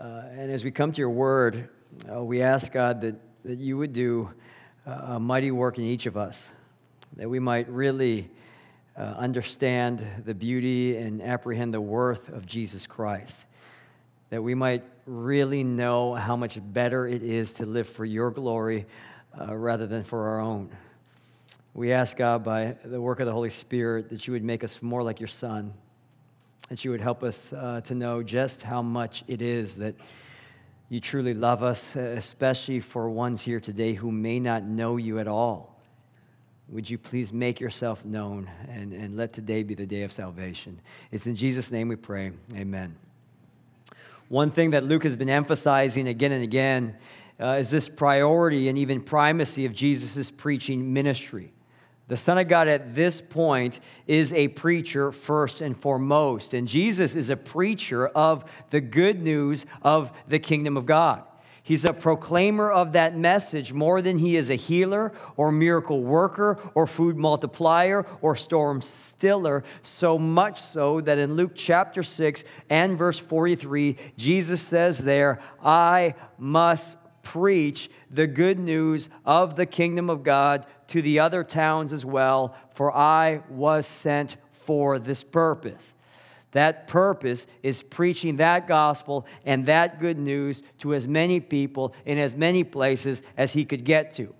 Uh, and as we come to your word, uh, we ask, God, that, that you would do uh, a mighty work in each of us, that we might really uh, understand the beauty and apprehend the worth of Jesus Christ, that we might really know how much better it is to live for your glory uh, rather than for our own. We ask, God, by the work of the Holy Spirit, that you would make us more like your Son, that you would help us uh, to know just how much it is that you truly love us, especially for ones here today who may not know you at all. Would you please make yourself known and, and let today be the day of salvation? It's in Jesus' name we pray. Amen. One thing that Luke has been emphasizing again and again uh, is this priority and even primacy of Jesus' preaching ministry. The Son of God at this point is a preacher first and foremost. And Jesus is a preacher of the good news of the kingdom of God. He's a proclaimer of that message more than he is a healer or miracle worker or food multiplier or storm stiller. So much so that in Luke chapter 6 and verse 43, Jesus says there, I must preach the good news of the kingdom of God to the other towns as well, for I was sent for this purpose. That purpose is preaching that gospel and that good news to as many people in as many places as he could get to.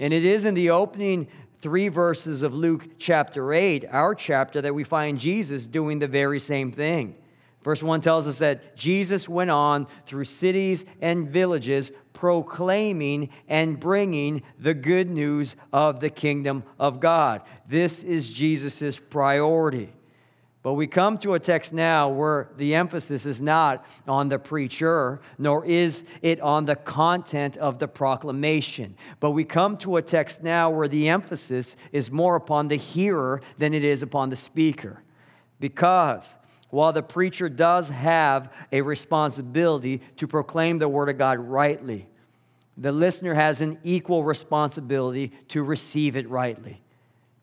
And it is in the opening three verses of Luke chapter 8, our chapter, that we find Jesus doing the very same thing. Verse 1 tells us that Jesus went on through cities and villages proclaiming and bringing the good news of the kingdom of God. This is Jesus' priority. But we come to a text now where the emphasis is not on the preacher, nor is it on the content of the proclamation. But we come to a text now where the emphasis is more upon the hearer than it is upon the speaker. Because while the preacher does have a responsibility to proclaim the Word of God rightly, the listener has an equal responsibility to receive it rightly.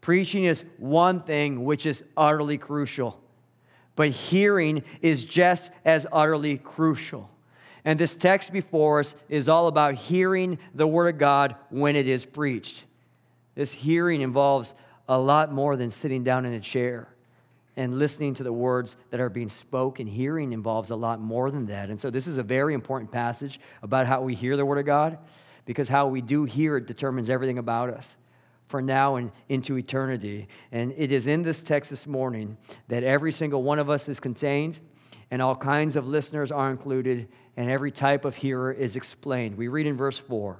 Preaching is one thing which is utterly crucial, but hearing is just as utterly crucial. And this text before us is all about hearing the Word of God when it is preached. This hearing involves a lot more than sitting down in a chair and listening to the words that are being spoken. Hearing involves a lot more than that. And so, this is a very important passage about how we hear the Word of God, because how we do hear it determines everything about us for now and into eternity. And it is in this text this morning that every single one of us is contained, and all kinds of listeners are included, and every type of hearer is explained. We read in verse 4.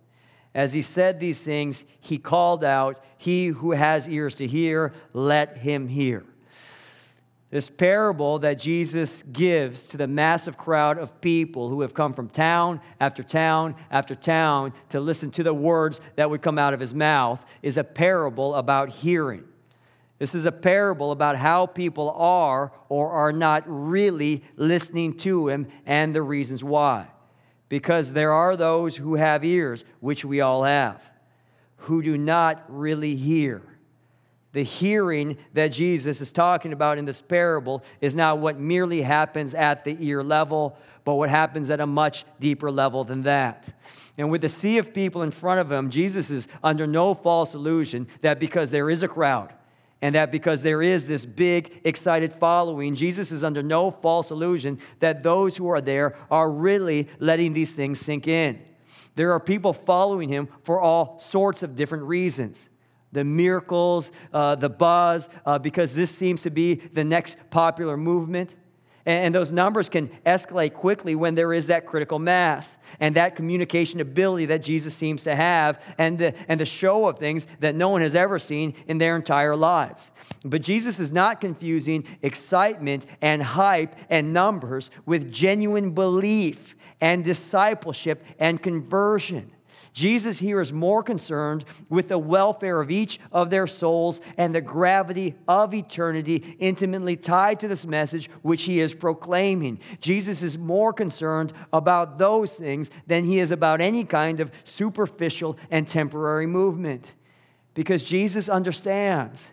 As he said these things, he called out, He who has ears to hear, let him hear. This parable that Jesus gives to the massive crowd of people who have come from town after town after town to listen to the words that would come out of his mouth is a parable about hearing. This is a parable about how people are or are not really listening to him and the reasons why because there are those who have ears, which we all have, who do not really hear. The hearing that Jesus is talking about in this parable is not what merely happens at the ear level, but what happens at a much deeper level than that. And with the sea of people in front of him, Jesus is under no false illusion that because there is a crowd, and that because there is this big, excited following, Jesus is under no false illusion that those who are there are really letting these things sink in. There are people following him for all sorts of different reasons the miracles, uh, the buzz, uh, because this seems to be the next popular movement. And those numbers can escalate quickly when there is that critical mass and that communication ability that Jesus seems to have and the, and the show of things that no one has ever seen in their entire lives. But Jesus is not confusing excitement and hype and numbers with genuine belief and discipleship and conversion. Jesus here is more concerned with the welfare of each of their souls and the gravity of eternity intimately tied to this message which he is proclaiming. Jesus is more concerned about those things than he is about any kind of superficial and temporary movement. Because Jesus understands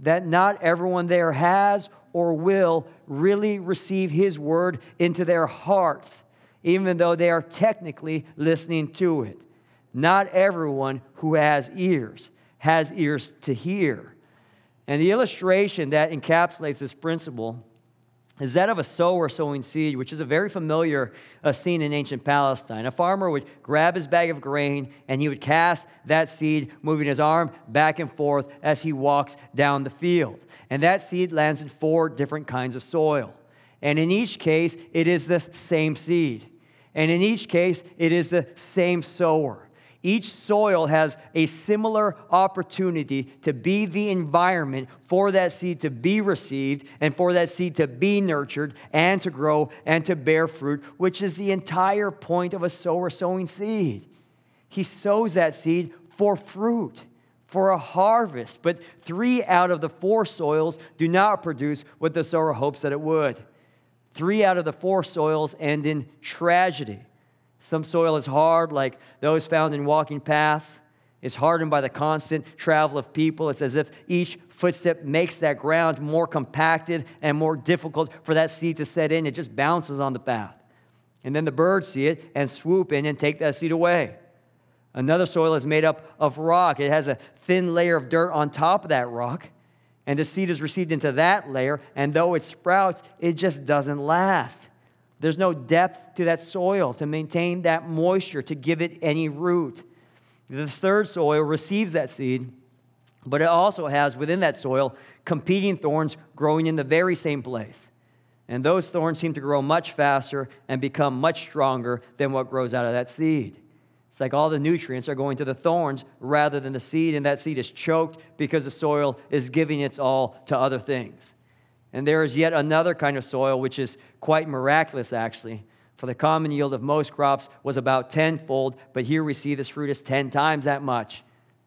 that not everyone there has or will really receive his word into their hearts, even though they are technically listening to it. Not everyone who has ears has ears to hear. And the illustration that encapsulates this principle is that of a sower sowing seed, which is a very familiar uh, scene in ancient Palestine. A farmer would grab his bag of grain and he would cast that seed, moving his arm back and forth as he walks down the field. And that seed lands in four different kinds of soil. And in each case, it is the same seed. And in each case, it is the same sower. Each soil has a similar opportunity to be the environment for that seed to be received and for that seed to be nurtured and to grow and to bear fruit, which is the entire point of a sower sowing seed. He sows that seed for fruit, for a harvest. But three out of the four soils do not produce what the sower hopes that it would. Three out of the four soils end in tragedy. Some soil is hard, like those found in walking paths. It's hardened by the constant travel of people. It's as if each footstep makes that ground more compacted and more difficult for that seed to set in. It just bounces on the path. And then the birds see it and swoop in and take that seed away. Another soil is made up of rock. It has a thin layer of dirt on top of that rock. And the seed is received into that layer. And though it sprouts, it just doesn't last. There's no depth to that soil to maintain that moisture, to give it any root. The third soil receives that seed, but it also has within that soil competing thorns growing in the very same place. And those thorns seem to grow much faster and become much stronger than what grows out of that seed. It's like all the nutrients are going to the thorns rather than the seed, and that seed is choked because the soil is giving its all to other things. And there is yet another kind of soil which is quite miraculous, actually. For the common yield of most crops was about tenfold, but here we see this fruit is 10 times that much.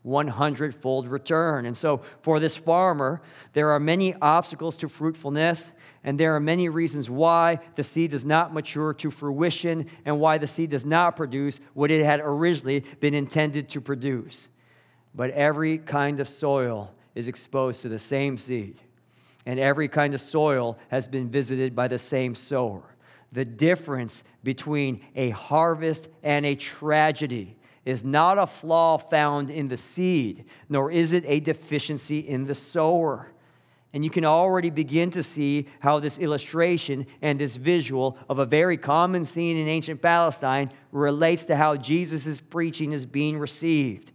100 fold return. And so, for this farmer, there are many obstacles to fruitfulness, and there are many reasons why the seed does not mature to fruition and why the seed does not produce what it had originally been intended to produce. But every kind of soil is exposed to the same seed and every kind of soil has been visited by the same sower. The difference between a harvest and a tragedy is not a flaw found in the seed, nor is it a deficiency in the sower. And you can already begin to see how this illustration and this visual of a very common scene in ancient Palestine relates to how Jesus' preaching is being received.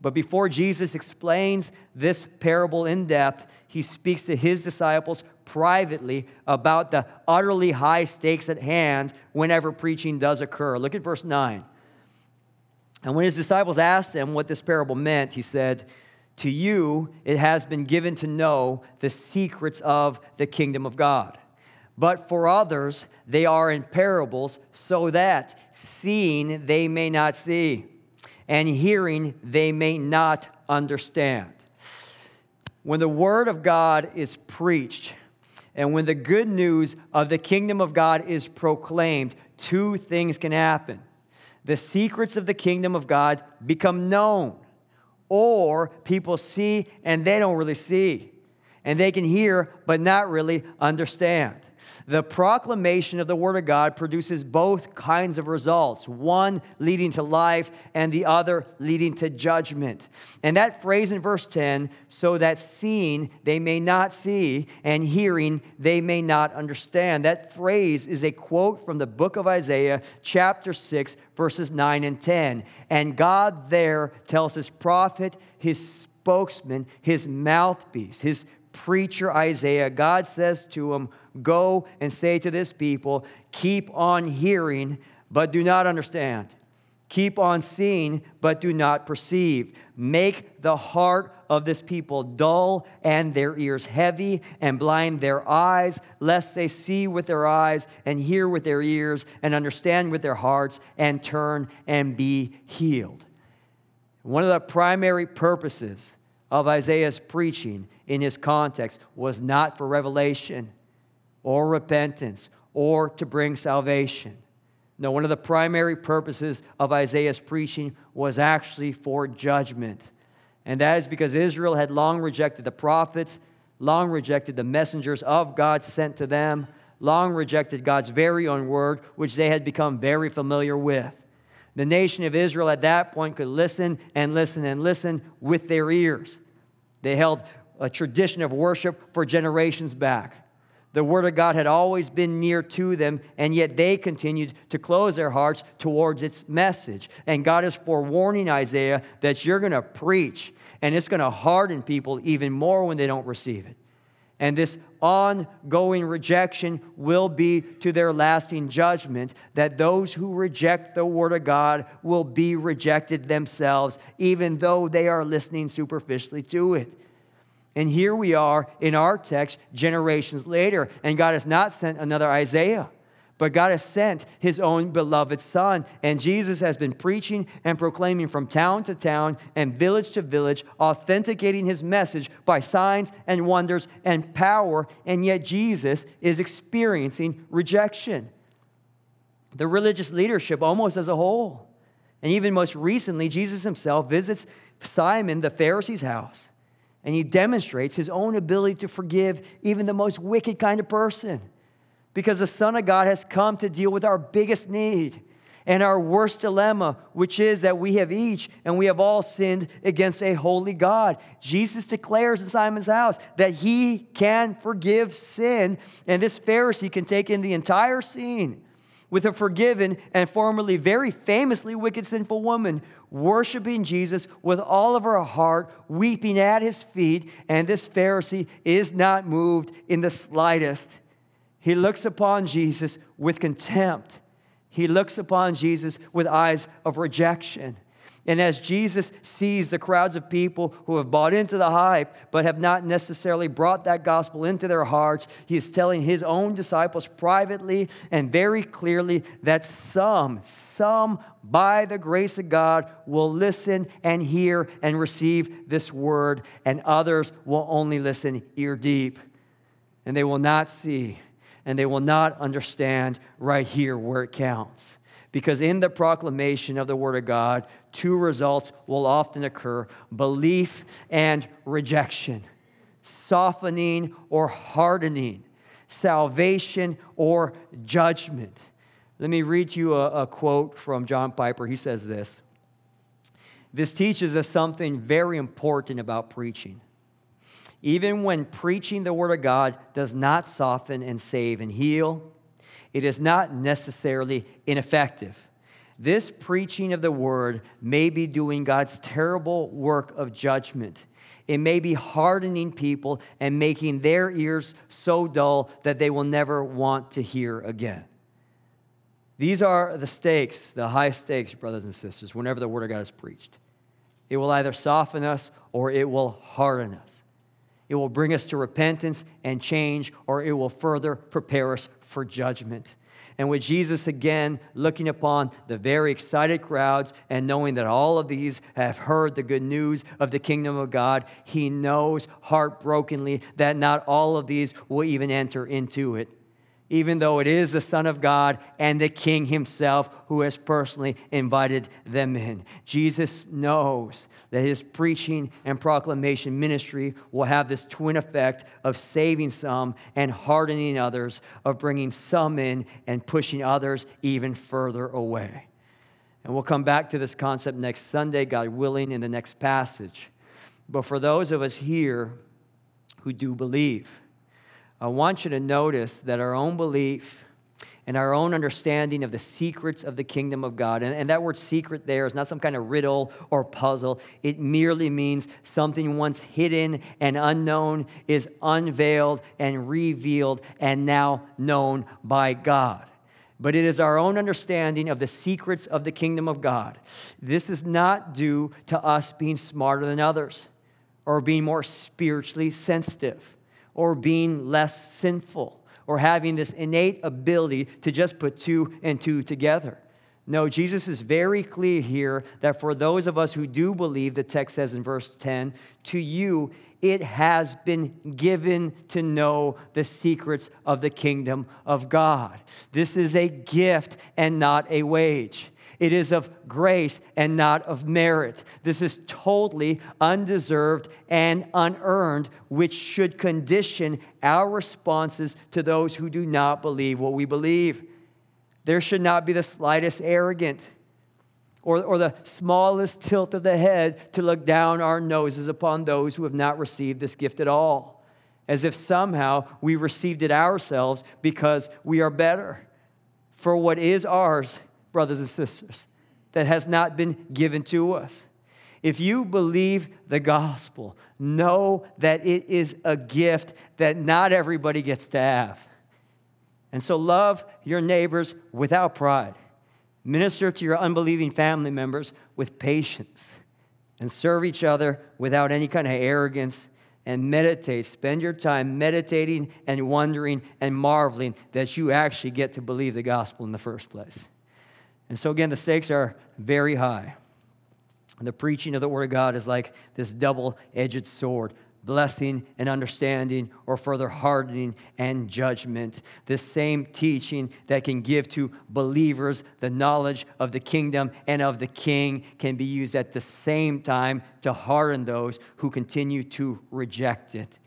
But before Jesus explains this parable in depth, he speaks to his disciples privately about the utterly high stakes at hand whenever preaching does occur. Look at verse 9. And when his disciples asked him what this parable meant, he said, To you it has been given to know the secrets of the kingdom of God. But for others, they are in parables, so that seeing they may not see, and hearing they may not understand. When the word of God is preached and when the good news of the kingdom of God is proclaimed, two things can happen. The secrets of the kingdom of God become known, or people see and they don't really see, and they can hear but not really understand. The proclamation of the Word of God produces both kinds of results one leading to life, and the other leading to judgment. And that phrase in verse 10 so that seeing they may not see, and hearing they may not understand. That phrase is a quote from the book of Isaiah, chapter 6, verses 9 and 10. And God there tells his prophet, his spokesman, his mouthpiece, his preacher Isaiah, God says to him, Go and say to this people, keep on hearing, but do not understand. Keep on seeing, but do not perceive. Make the heart of this people dull and their ears heavy, and blind their eyes, lest they see with their eyes, and hear with their ears, and understand with their hearts, and turn and be healed. One of the primary purposes of Isaiah's preaching in his context was not for revelation or repentance or to bring salvation. No, one of the primary purposes of Isaiah's preaching was actually for judgment. And that is because Israel had long rejected the prophets, long rejected the messengers of God sent to them, long rejected God's very own word, which they had become very familiar with. The nation of Israel at that point could listen and listen and listen with their ears. They held a tradition of worship for generations back. The Word of God had always been near to them, and yet they continued to close their hearts towards its message. And God is forewarning Isaiah that you're going to preach, and it's going to harden people even more when they don't receive it. And this ongoing rejection will be to their lasting judgment, that those who reject the Word of God will be rejected themselves, even though they are listening superficially to it. And here we are in our text generations later, and God has not sent another Isaiah, but God has sent his own beloved Son. And Jesus has been preaching and proclaiming from town to town and village to village, authenticating his message by signs and wonders and power, and yet Jesus is experiencing rejection. The religious leadership, almost as a whole, and even most recently, Jesus himself visits Simon, the Pharisee's house and he demonstrates his own ability to forgive even the most wicked kind of person. Because the Son of God has come to deal with our biggest need and our worst dilemma, which is that we have each and we have all sinned against a holy God. Jesus declares in Simon's house that he can forgive sin, and this Pharisee can take in the entire scene with a forgiven and formerly very famously wicked, sinful woman, worshiping Jesus with all of her heart, weeping at his feet. And this Pharisee is not moved in the slightest. He looks upon Jesus with contempt, he looks upon Jesus with eyes of rejection. And as Jesus sees the crowds of people who have bought into the hype but have not necessarily brought that gospel into their hearts, he is telling his own disciples privately and very clearly that some, some by the grace of God will listen and hear and receive this word, and others will only listen ear deep. And they will not see and they will not understand right here where it counts. Because in the proclamation of the Word of God, two results will often occur belief and rejection, softening or hardening, salvation or judgment. Let me read you a, a quote from John Piper. He says this This teaches us something very important about preaching. Even when preaching the Word of God does not soften and save and heal, it is not necessarily ineffective. This preaching of the word may be doing God's terrible work of judgment. It may be hardening people and making their ears so dull that they will never want to hear again. These are the stakes, the high stakes, brothers and sisters, whenever the Word of God is preached. It will either soften us or it will harden us. It will bring us to repentance and change, or it will further prepare us for judgment. And with Jesus again looking upon the very excited crowds and knowing that all of these have heard the good news of the kingdom of God, he knows heartbrokenly that not all of these will even enter into it even though it is the Son of God and the King Himself who has personally invited them in. Jesus knows that His preaching and proclamation ministry will have this twin effect of saving some and hardening others, of bringing some in and pushing others even further away. And we'll come back to this concept next Sunday, God willing, in the next passage. But for those of us here who do believe, I want you to notice that our own belief and our own understanding of the secrets of the kingdom of God. And, and, that word secret there is not some kind of riddle or puzzle. It merely means something once hidden and unknown is unveiled and revealed and now known by God. But it is our own understanding of the secrets of the kingdom of God. This is not due to us being smarter than others or being more spiritually sensitive or being less sinful or having this innate ability to just put two and two together. No, Jesus is very clear here that for those of us who do believe, the text says in verse 10, to you it has been given to know the secrets of the kingdom of God. This is a gift and not a wage. It is of grace and not of merit. This is totally undeserved and unearned, which should condition our responses to those who do not believe what we believe. There should not be the slightest arrogance or, or the smallest tilt of the head to look down our noses upon those who have not received this gift at all, as if somehow we received it ourselves because we are better. For what is ours brothers and sisters, that has not been given to us. If you believe the gospel, know that it is a gift that not everybody gets to have. And so love your neighbors without pride. Minister to your unbelieving family members with patience. And serve each other without any kind of arrogance. And meditate. Spend your time meditating and wondering and marveling that you actually get to believe the gospel in the first place. And so, again, the stakes are very high. And the preaching of the Word of God is like this double edged sword blessing and understanding, or further hardening and judgment. This same teaching that can give to believers the knowledge of the kingdom and of the king can be used at the same time to harden those who continue to reject it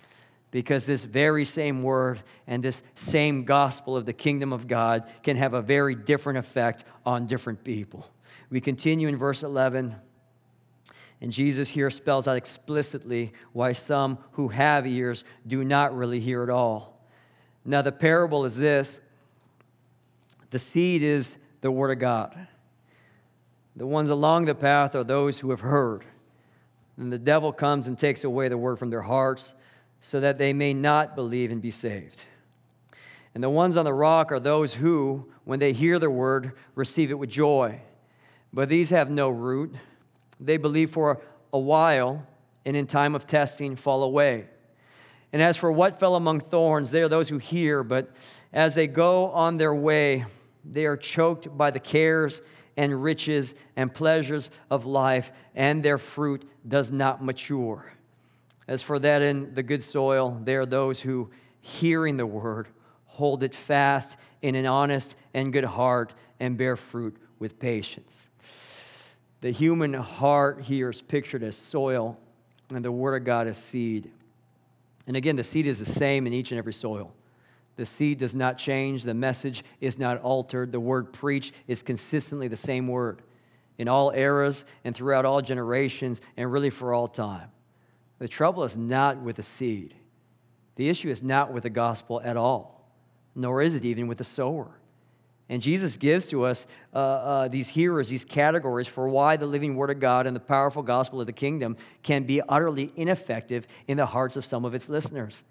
because this very same word and this same gospel of the kingdom of God can have a very different effect on different people. We continue in verse 11. And Jesus here spells out explicitly why some who have ears do not really hear at all. Now, the parable is this the seed is the Word of God. The ones along the path are those who have heard. And the devil comes and takes away the Word from their hearts so that they may not believe and be saved. And the ones on the rock are those who, when they hear the word, receive it with joy. But these have no root. They believe for a while, and in time of testing, fall away. And as for what fell among thorns, they are those who hear, but as they go on their way, they are choked by the cares and riches and pleasures of life, and their fruit does not mature. As for that in the good soil, there are those who, hearing the word, hold it fast in an honest and good heart and bear fruit with patience. The human heart here is pictured as soil, and the word of God is seed. And again, the seed is the same in each and every soil. The seed does not change, the message is not altered, the word preached is consistently the same word in all eras and throughout all generations and really for all time. The trouble is not with the seed. The issue is not with the gospel at all, nor is it even with the sower. And Jesus gives to us uh, uh, these hearers, these categories for why the living Word of God and the powerful gospel of the kingdom can be utterly ineffective in the hearts of some of its listeners.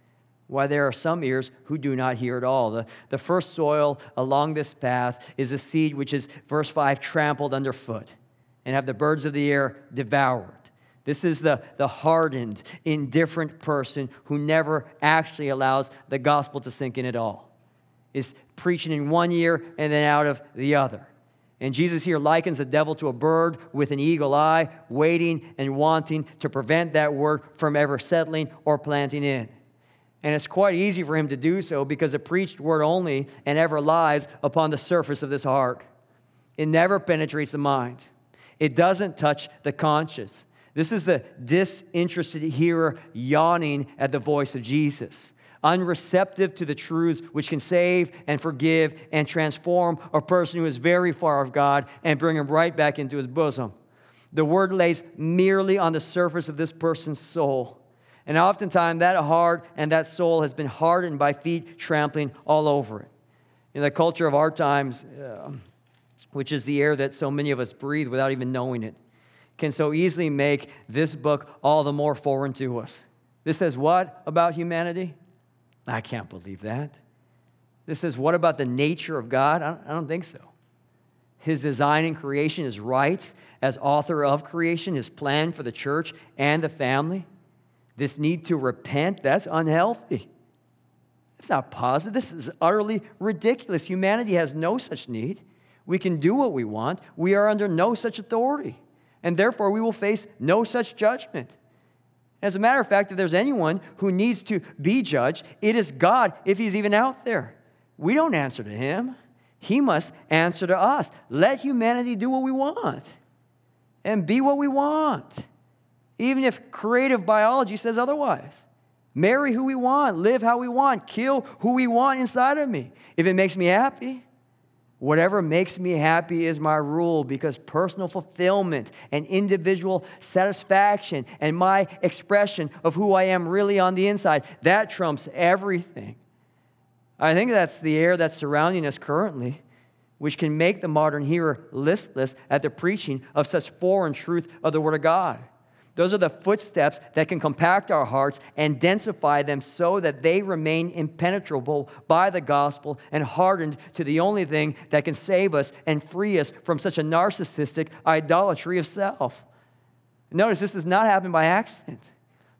Why there are some ears who do not hear at all. The, the first soil along this path is a seed which is, verse 5, trampled underfoot and have the birds of the air devoured. This is the, the hardened, indifferent person who never actually allows the gospel to sink in at all. Is preaching in one ear and then out of the other. And Jesus here likens the devil to a bird with an eagle eye, waiting and wanting to prevent that word from ever settling or planting in. And it's quite easy for him to do so because the preached word only and ever lies upon the surface of this heart. It never penetrates the mind, it doesn't touch the conscience. This is the disinterested hearer yawning at the voice of Jesus, unreceptive to the truths which can save and forgive and transform a person who is very far of God and bring him right back into his bosom. The word lays merely on the surface of this person's soul. And oftentimes that heart and that soul has been hardened by feet trampling all over it. In the culture of our times, uh, which is the air that so many of us breathe without even knowing it, can so easily make this book all the more foreign to us. This says what about humanity? I can't believe that. This says what about the nature of God? I don't, think so. His design and creation, his rights as author of creation, his plan for the church and the family. This need to repent, that's unhealthy. It's not positive. This is utterly ridiculous. Humanity has no such need. We can do what we want. We are under no such authority. And therefore, we will face no such judgment. As a matter of fact, if there's anyone who needs to be judged, it is God if he's even out there. We don't answer to him, he must answer to us. Let humanity do what we want and be what we want, even if creative biology says otherwise. Marry who we want, live how we want, kill who we want inside of me. If it makes me happy, Whatever makes me happy is my rule because personal fulfillment and individual satisfaction and my expression of who I am really on the inside, that trumps everything. I think that's the air that's surrounding us currently, which can make the modern hearer listless at the preaching of such foreign truth of the Word of God. Those are the footsteps that can compact our hearts and densify them so that they remain impenetrable by the gospel and hardened to the only thing that can save us and free us from such a narcissistic idolatry of self. Notice this does not happen by accident.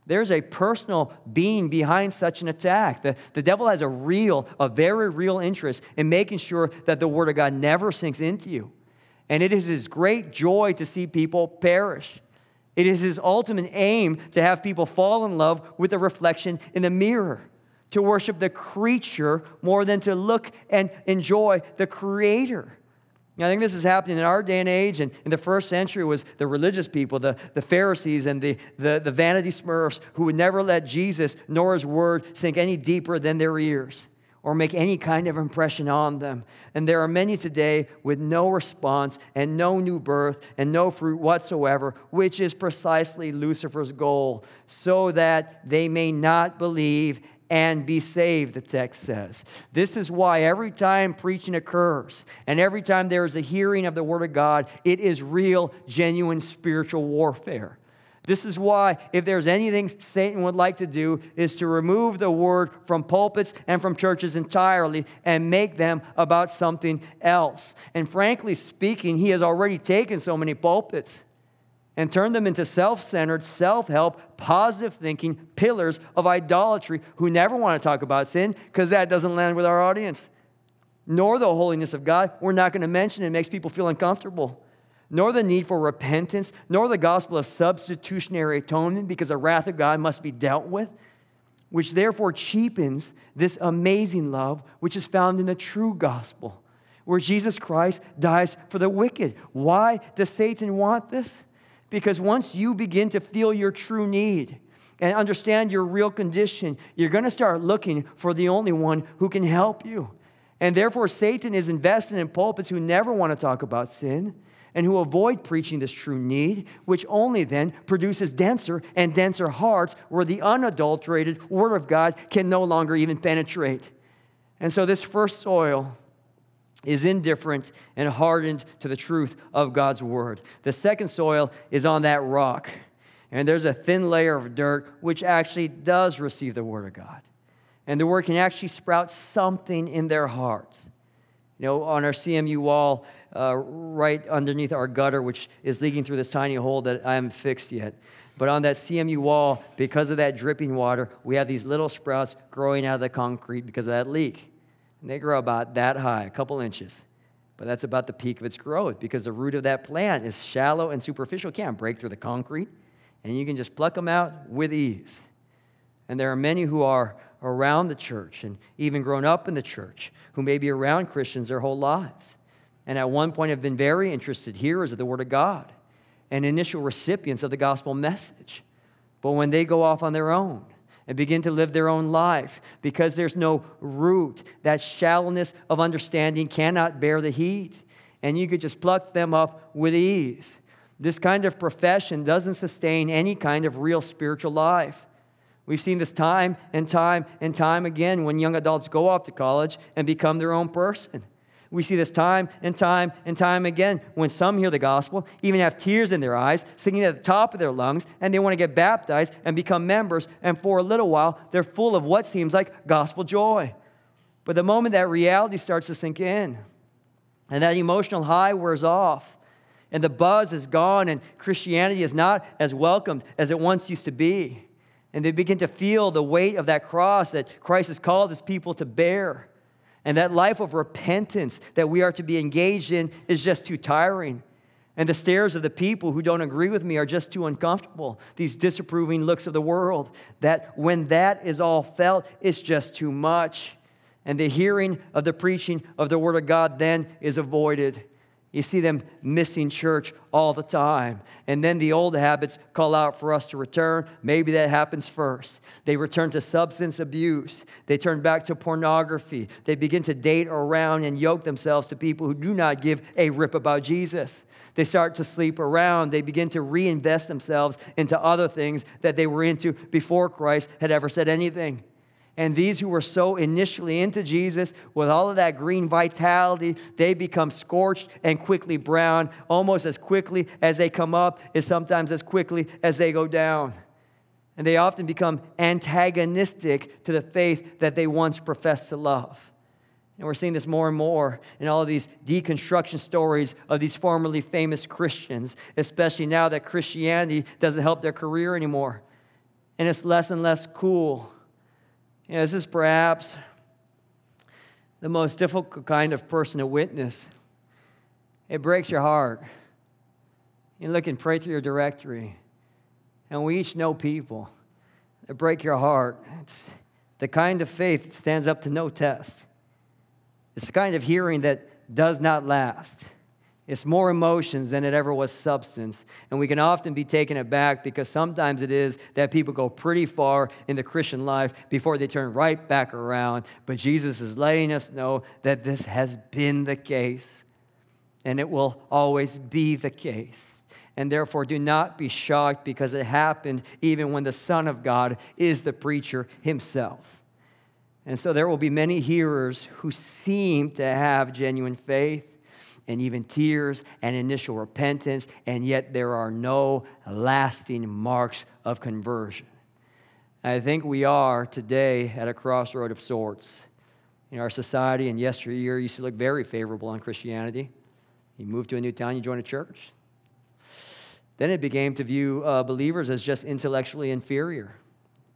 There's a personal being behind such an attack. The, the devil has a real, a very real interest in making sure that the Word of God never sinks into you. And it is his great joy to see people perish. It is his ultimate aim to have people fall in love with the reflection in the mirror, to worship the creature more than to look and enjoy the creator. I think this is happening in our day and age, and in the first century was the religious people, the, the Pharisees and the, the, the vanity smurfs who would never let Jesus nor his word sink any deeper than their ears or make any kind of impression on them. And there are many today with no response and no new birth and no fruit whatsoever, which is precisely Lucifer's goal, so that they may not believe and be saved, the text says. This is why every time preaching occurs and every time there is a hearing of the Word of God, it is real, genuine spiritual warfare. This is why, if there's anything Satan would like to do, is to remove the word from pulpits and from churches entirely and make them about something else. And frankly speaking, he has already taken so many pulpits and turned them into self centered, self help, positive thinking pillars of idolatry who never want to talk about sin because that doesn't land with our audience. Nor the holiness of God. We're not going to mention it, it makes people feel uncomfortable nor the need for repentance, nor the gospel of substitutionary atonement, because the wrath of God must be dealt with, which therefore cheapens this amazing love which is found in the true gospel, where Jesus Christ dies for the wicked. Why does Satan want this? Because once you begin to feel your true need, and understand your real condition, you're going to start looking for the only one who can help you. And therefore, Satan is invested in pulpits who never want to talk about sin and who avoid preaching this true need, which only then produces denser and denser hearts where the unadulterated Word of God can no longer even penetrate. And so, this first soil is indifferent and hardened to the truth of God's Word. The second soil is on that rock, and there's a thin layer of dirt which actually does receive the Word of God. And the Word can actually sprout something in their hearts. You know, on our CMU wall, uh, right underneath our gutter, which is leaking through this tiny hole that I haven't fixed yet. But on that CMU wall, because of that dripping water, we have these little sprouts growing out of the concrete because of that leak. And they grow about that high, a couple inches. But that's about the peak of its growth because the root of that plant is shallow and superficial, can't break through the concrete. And you can just pluck them out with ease. And there are many who are around the church and even grown up in the church who may be around Christians their whole lives and at one point have been very interested hearers of the Word of God and initial recipients of the gospel message. But when they go off on their own and begin to live their own life, because there's no root, that shallowness of understanding cannot bear the heat, and you could just pluck them up with ease. This kind of profession doesn't sustain any kind of real spiritual life. We've seen this time and time and time again when young adults go off to college and become their own person. We see this time and time and time again when some hear the gospel, even have tears in their eyes, singing at the top of their lungs, and they want to get baptized and become members. And for a little while, they're full of what seems like gospel joy. But the moment that reality starts to sink in and that emotional high wears off, and the buzz is gone, and Christianity is not as welcomed as it once used to be, and they begin to feel the weight of that cross that Christ has called his people to bear and that life of repentance that we are to be engaged in is just too tiring. And the stares of the people who don't agree with me are just too uncomfortable. These disapproving looks of the world, that when that is all felt, it's just too much. And the hearing of the preaching of the Word of God then is avoided. You see them missing church all the time. And then the old habits call out for us to return. Maybe that happens first. They return to substance abuse. They turn back to pornography. They begin to date around and yoke themselves to people who do not give a rip about Jesus. They start to sleep around. They begin to reinvest themselves into other things that they were into before Christ had ever said anything. And these who were so initially into Jesus, with all of that green vitality, they become scorched and quickly brown, almost as quickly as they come up, is sometimes as quickly as they go down. And they often become antagonistic to the faith that they once professed to love. And we're seeing this more and more in all of these deconstruction stories of these formerly famous Christians, especially now that Christianity doesn't help their career anymore. And it's less and less cool you know, this is perhaps the most difficult kind of person to witness. It breaks your heart. You look and pray through your directory, and we each know people that break your heart. It's the kind of faith that stands up to no test. It's the kind of hearing that does not last. It's more emotions than it ever was substance. And we can often be taken aback because sometimes it is that people go pretty far in the Christian life before they turn right back around. But Jesus is letting us know that this has been the case and it will always be the case. And therefore, do not be shocked because it happened even when the Son of God is the preacher himself. And so there will be many hearers who seem to have genuine faith and even tears and initial repentance, and yet there are no lasting marks of conversion. I think we are today at a crossroad of sorts. In our society and yesteryear used to look very favorable on Christianity. You move to a new town, you join a church. Then it began to view uh, believers as just intellectually inferior.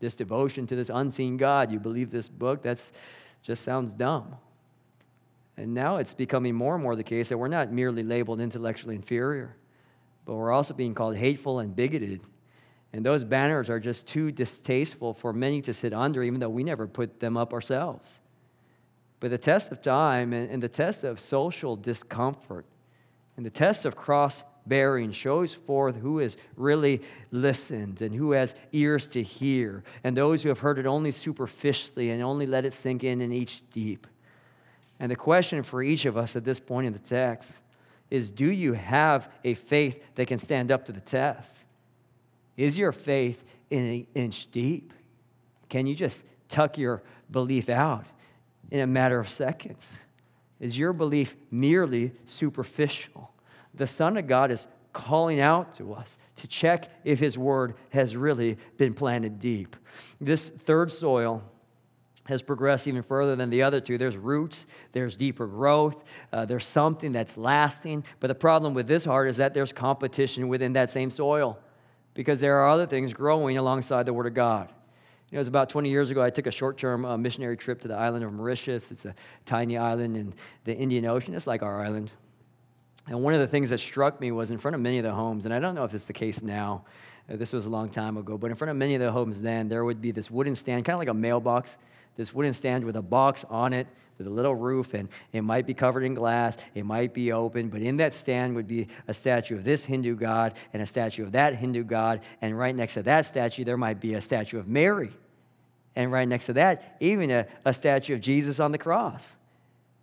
This devotion to this unseen God, you believe this book, that's just sounds dumb. And now it's becoming more and more the case that we're not merely labeled intellectually inferior, but we're also being called hateful and bigoted. And those banners are just too distasteful for many to sit under, even though we never put them up ourselves. But the test of time and, the test of social discomfort and the test of cross bearing shows forth who has really listened and who has ears to hear, and those who have heard it only superficially and only let it sink in and each deep. And the question for each of us at this point in the text is do you have a faith that can stand up to the test? Is your faith in an inch deep? Can you just tuck your belief out in a matter of seconds? Is your belief merely superficial? The Son of God is calling out to us to check if His word has really been planted deep. This third soil has progressed even further than the other two. There's roots, there's deeper growth, uh, there's something that's lasting. But the problem with this heart is that there's competition within that same soil because there are other things growing alongside the Word of God. You know, it was about 20 years ago, I took a short term uh, missionary trip to the island of Mauritius. It's a tiny island in the Indian Ocean, it's like our island. And one of the things that struck me was in front of many of the homes, and I don't know if it's the case now, uh, this was a long time ago, but in front of many of the homes then, there would be this wooden stand, kind of like a mailbox this wooden stand with a box on it with a little roof, and it might be covered in glass, it might be open, but in that stand would be a statue of this Hindu god and a statue of that Hindu god, and right next to that statue, there might be a statue of Mary. And right next to that, even a, a statue of Jesus on the cross.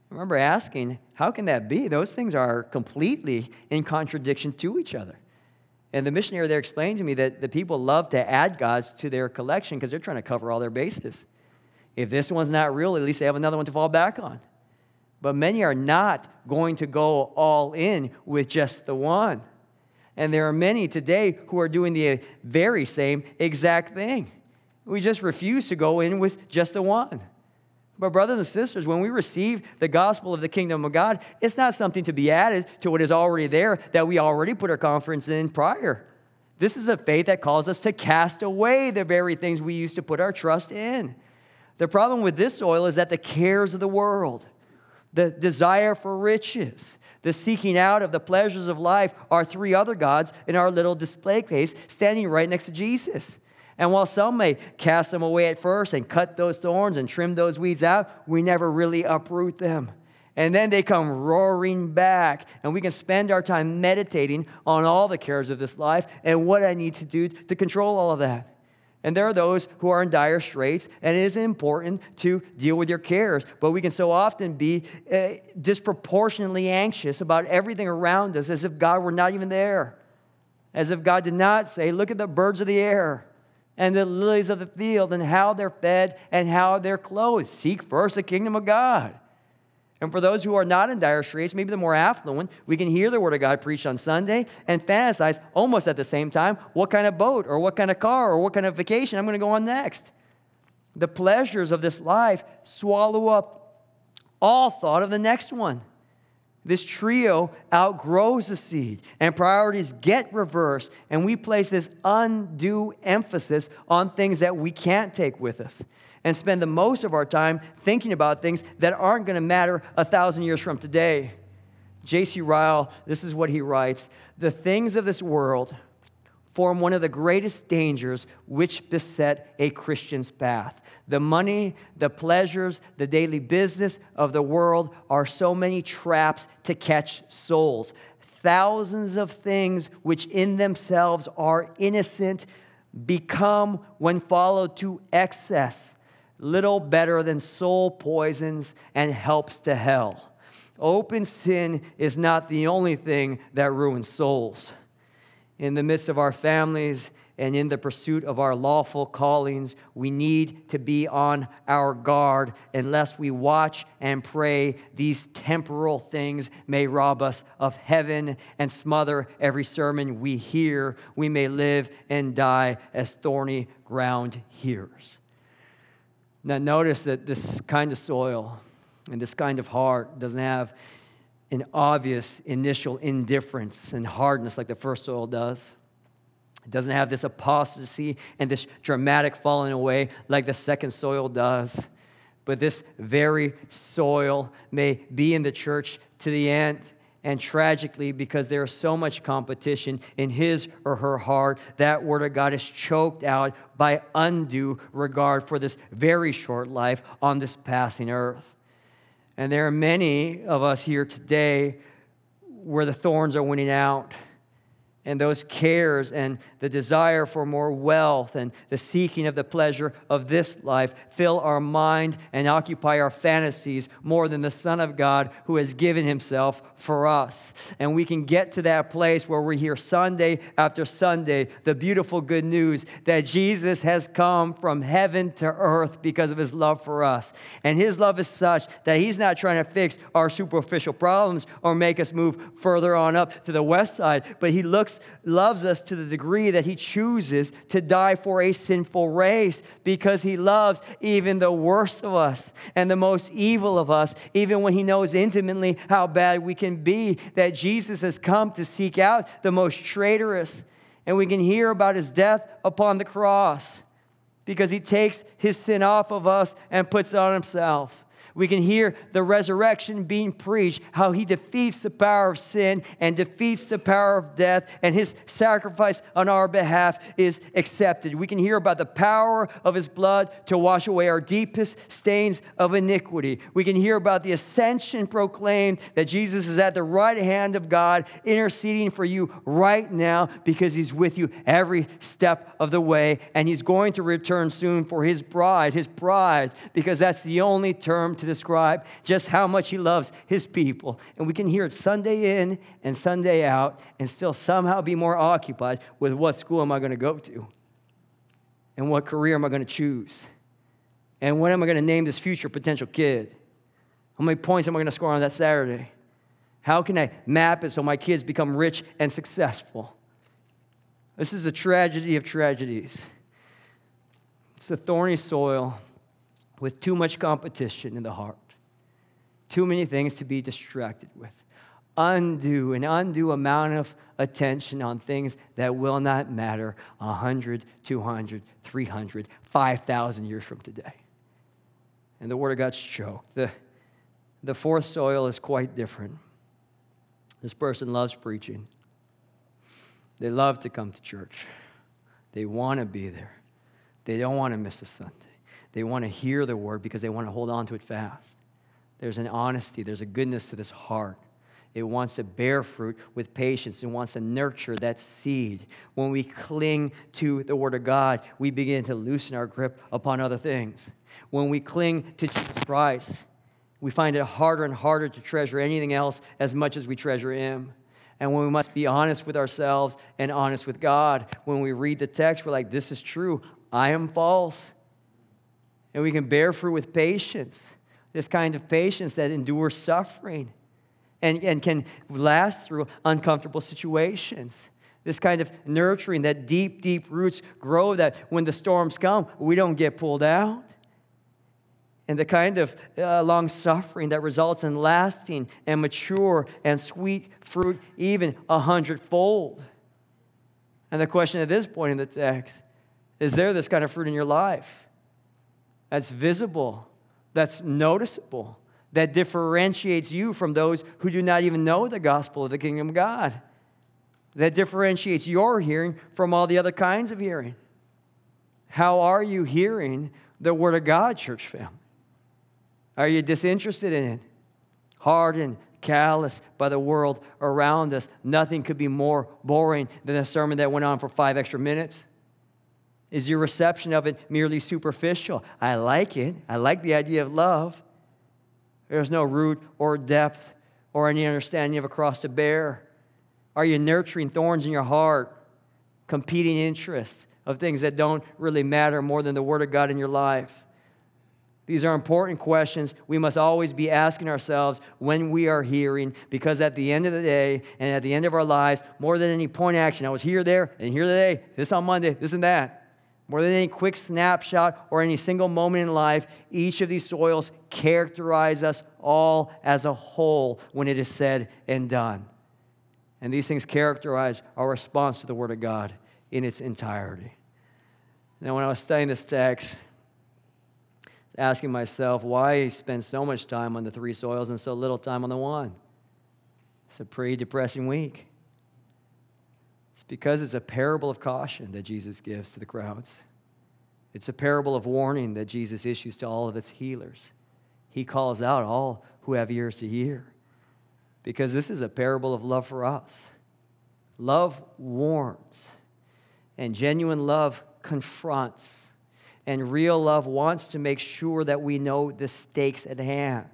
I remember asking, how can that be? Those things are completely in contradiction to each other. And the missionary there explained to me that the people love to add gods to their collection because they're trying to cover all their bases. If this one's not real, at least they have another one to fall back on. But many are not going to go all in with just the one. And there are many today who are doing the very same exact thing. We just refuse to go in with just the one. But, brothers and sisters, when we receive the gospel of the kingdom of God, it's not something to be added to what is already there that we already put our confidence in prior. This is a faith that calls us to cast away the very things we used to put our trust in. The problem with this soil is that the cares of the world, the desire for riches, the seeking out of the pleasures of life are three other gods in our little display case standing right next to Jesus. And while some may cast them away at first and cut those thorns and trim those weeds out, we never really uproot them. And then they come roaring back, and we can spend our time meditating on all the cares of this life and what I need to do to control all of that. And there are those who are in dire straits, and it is important to deal with your cares. But we can so often be uh, disproportionately anxious about everything around us as if God were not even there. As if God did not say, Look at the birds of the air and the lilies of the field and how they're fed and how they're clothed. Seek first the kingdom of God. And for those who are not in dire straits, maybe the more affluent, we can hear the word of God preached on Sunday and fantasize almost at the same time what kind of boat or what kind of car or what kind of vacation I'm going to go on next. The pleasures of this life swallow up all thought of the next one. This trio outgrows the seed, and priorities get reversed, and we place this undue emphasis on things that we can't take with us and spend the most of our time thinking about things that aren't going to matter a thousand years from today. J.C. Ryle, this is what he writes The things of this world form one of the greatest dangers which beset a Christian's path. The money, the pleasures, the daily business of the world are so many traps to catch souls. Thousands of things which in themselves are innocent become, when followed to excess, little better than soul poisons and helps to hell. Open sin is not the only thing that ruins souls. In the midst of our families and in the pursuit of our lawful callings, we need to be on our guard unless we watch and pray these temporal things may rob us of heaven and smother every sermon we hear. We may live and die as thorny ground hearers. Now, notice that this kind of soil and this kind of heart doesn't have an obvious initial indifference and hardness like the first soil does. It doesn't have this apostasy and this dramatic falling away like the second soil does. But this very soil may be in the church to the end. And tragically, because there is so much competition in his or her heart, that word of God is choked out by undue regard for this very short life on this passing earth. And there are many of us here today where the thorns are winning out and those cares and the desire for more wealth and the seeking of the pleasure of this life fill our mind and occupy our fantasies more than the Son of God who has given himself for us. And we can get to that place where we hear Sunday after Sunday the beautiful good news that Jesus has come from heaven to earth because of his love for us. And his love is such that he's not trying to fix our superficial problems or make us move further on up to the west side, but he looks loves us to the degree that he chooses to die for a sinful race because he loves even the worst of us and the most evil of us, even when he knows intimately how bad we can be. That Jesus has come to seek out the most traitorous. And we can hear about his death upon the cross because he takes his sin off of us and puts it on himself. We can hear the resurrection being preached, how he defeats the power of sin and defeats the power of death, and his sacrifice on our behalf is accepted. We can hear about the power of his blood to wash away our deepest stains of iniquity. We can hear about the ascension proclaimed that Jesus is at the right hand of God, interceding for you right now because he's with you every step of the way, and he's going to return soon for his bride, his bride, because that's the only term to describe just how much He loves His people. And we can hear it Sunday in and Sunday out and still somehow be more occupied with what school am I going to go to? And what career am I going to choose? And what am I going to name this future potential kid? How many points am I going to score on that Saturday? How can I map it so my kids become rich and successful? This is a tragedy of tragedies. It's a thorny soil with too much competition in the heart, too many things to be distracted with, undue, an undue amount of attention on things that will not matter 100, 200, 300, 5,000 years from today. And the Word of God's choked. The, the fourth soil is quite different. This person loves preaching. They love to come to church. They want to be there. They don't want to miss a Sunday. They want to hear the word because they want to hold on to it fast. There's an honesty, there's a goodness to this heart. It wants to bear fruit with patience. It wants to nurture that seed. When we cling to the Word of God, we begin to loosen our grip upon other things. When we cling to Jesus Christ, we find it harder and harder to treasure anything else as much as we treasure Him. And when we must be honest with ourselves and honest with God, when we read the text, we're like, this is true. I am false. And we can bear fruit with patience, this kind of patience that endures suffering and, and can last through uncomfortable situations. This kind of nurturing that deep, deep roots grow that when the storms come, we don't get pulled out and the kind of uh, long suffering that results in lasting and mature and sweet fruit, even a hundredfold. And the question at this point in the text is there this kind of fruit in your life that's visible, that's noticeable, that differentiates you from those who do not even know the gospel of the kingdom of God, that differentiates your hearing from all the other kinds of hearing? How are you hearing the Word of God, church family? Are you disinterested in it? Hardened, callous by the world around us. Nothing could be more boring than a sermon that went on for five extra minutes. Is your reception of it merely superficial? I like it. I like the idea of love. There's no root or depth or any understanding of a cross to bear. Are you nurturing thorns in your heart, competing interests of things that don't really matter more than the Word of God in your life? These are important questions we must always be asking ourselves when we are hearing, because at the end of the day and at the end of our lives, more than any point action, I was here, there, and here today, this on Monday, this and that. More than any quick snapshot or any single moment in life, each of these soils characterize us all as a whole when it is said and done. And these things characterize our response to the Word of God in its entirety. Now, when I was studying this text, asking myself why I spend so much time on the three soils and so little time on the one. It's a pretty depressing week. It's because it's a parable of caution that Jesus gives to the crowds. It's a parable of warning that Jesus issues to all of its healers. He calls out all who have ears to hear because this is a parable of love for us. Love warns, and genuine love confronts. And real love wants to make sure that we know the stakes at hand.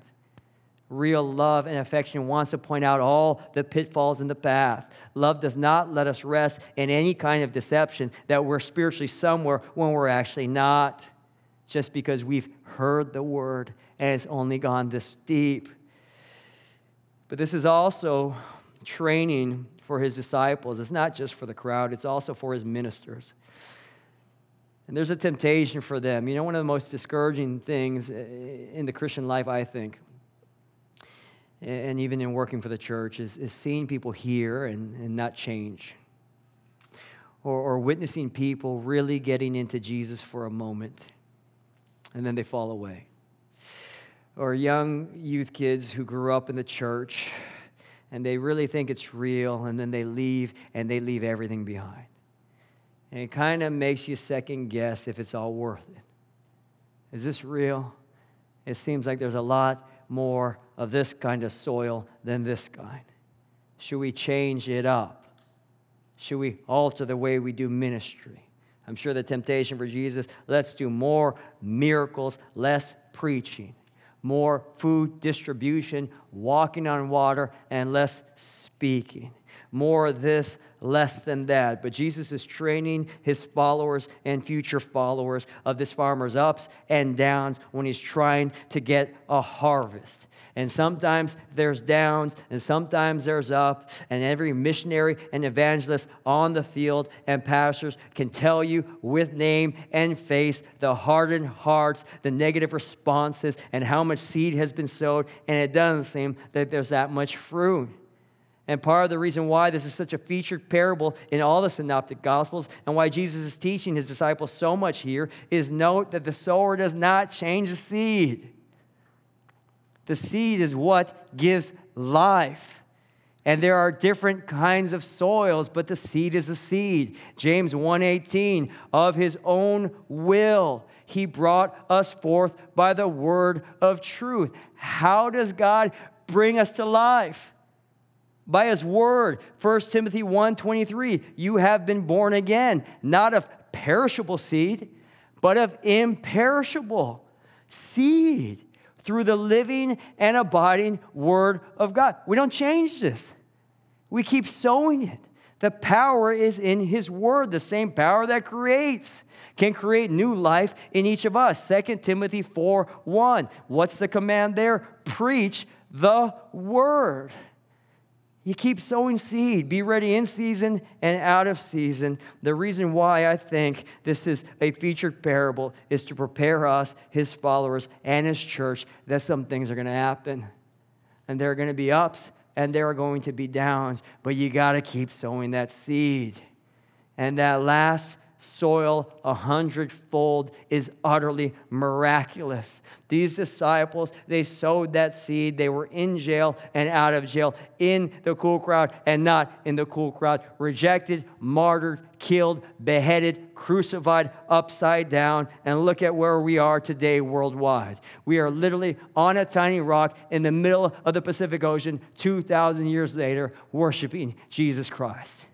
Real love and affection wants to point out all the pitfalls in the path. Love does not let us rest in any kind of deception that we're spiritually somewhere when we're actually not, just because we've heard the word and it's only gone this deep. But this is also training for his disciples. It's not just for the crowd, it's also for his ministers. And there's a temptation for them. You know, one of the most discouraging things in the Christian life, I think, and even in working for the church, is, is seeing people hear and, and not change. Or, or witnessing people really getting into Jesus for a moment and then they fall away. Or young youth kids who grew up in the church and they really think it's real and then they leave and they leave everything behind. And it kind of makes you second guess if it's all worth it. Is this real? It seems like there's a lot more of this kind of soil than this kind. Should we change it up? Should we alter the way we do ministry? I'm sure the temptation for Jesus let's do more miracles, less preaching, more food distribution, walking on water, and less speaking. More this, less than that. But Jesus is training his followers and future followers of this farmer's ups and downs when he's trying to get a harvest. And sometimes there's downs, and sometimes there's up. And every missionary and evangelist on the field and pastors can tell you with name and face the hardened hearts, the negative responses, and how much seed has been sowed. And it doesn't seem that there's that much fruit. And part of the reason why this is such a featured parable in all the synoptic gospels and why Jesus is teaching his disciples so much here is note that the sower does not change the seed. The seed is what gives life. And there are different kinds of soils, but the seed is the seed. James 1:18 of his own will he brought us forth by the word of truth. How does God bring us to life? By his word. 1 timothy 1.23 you have been born again not of perishable seed but of imperishable seed through the living and abiding word of god. We don't change this. We keep sowing it. The power is in his word. The same power that creates can create new life in each of us. 2 timothy 4 1 what's the command there? Preach the word you keep sowing seed. Be ready in season and out of season. The reason why I think this is a featured parable is to prepare us, his followers, and his church that some things are going to happen. And there are going to be ups and there are going to be downs, but you got to keep sowing that seed. And that last soil a hundredfold is utterly miraculous. These disciples, they sowed that seed. They were in jail and out of jail, in the cool crowd and not in the cool crowd, rejected, martyred, killed, beheaded, crucified, upside down. And look at where we are today worldwide. We are literally on a tiny rock in the middle of the Pacific Ocean 2,000 years later, worshiping Jesus Christ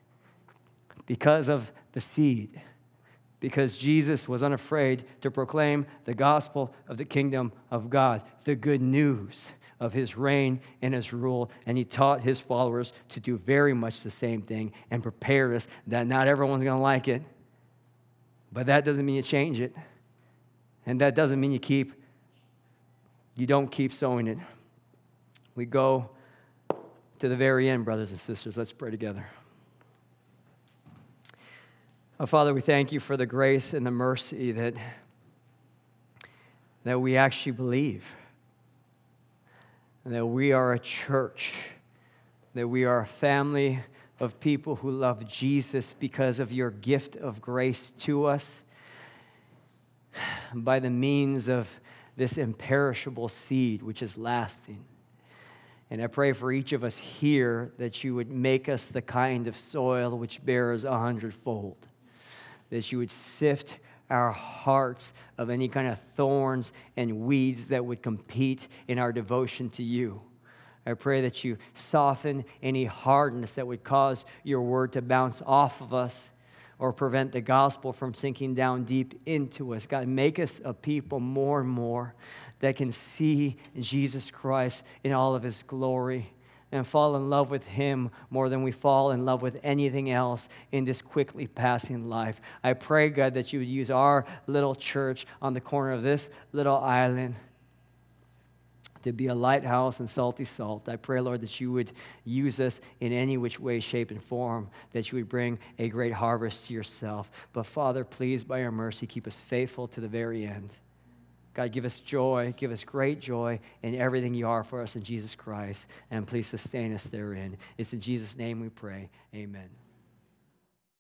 because of the seed because Jesus was unafraid to proclaim the gospel of the kingdom of God, the good news of his reign and his rule. And he taught his followers to do very much the same thing and prepare us that not everyone's going to like it, but that doesn't mean you change it. And that doesn't mean you keep, you don't keep sowing it. We go to the very end, brothers and sisters. Let's pray together. Oh, Father, we thank you for the grace and the mercy that, that we actually believe, that we are a church, that we are a family of people who love Jesus because of your gift of grace to us. By the means of this imperishable seed which is lasting. And I pray for each of us here that you would make us the kind of soil which bears a hundredfold that you would sift our hearts of any kind of thorns and weeds that would compete in our devotion to you. I pray that you soften any hardness that would cause your word to bounce off of us or prevent the gospel from sinking down deep into us. God, make us a people more and more that can see Jesus Christ in all of his glory and fall in love with Him more than we fall in love with anything else in this quickly passing life. I pray, God, that you would use our little church on the corner of this little island to be a lighthouse and salty salt. I pray, Lord, that you would use us in any which way, shape, and form, that you would bring a great harvest to yourself. But Father, please, by your mercy, keep us faithful to the very end. God, give us joy, give us great joy in everything you are for us in Jesus Christ, and please sustain us therein. It's in Jesus' name we pray. Amen.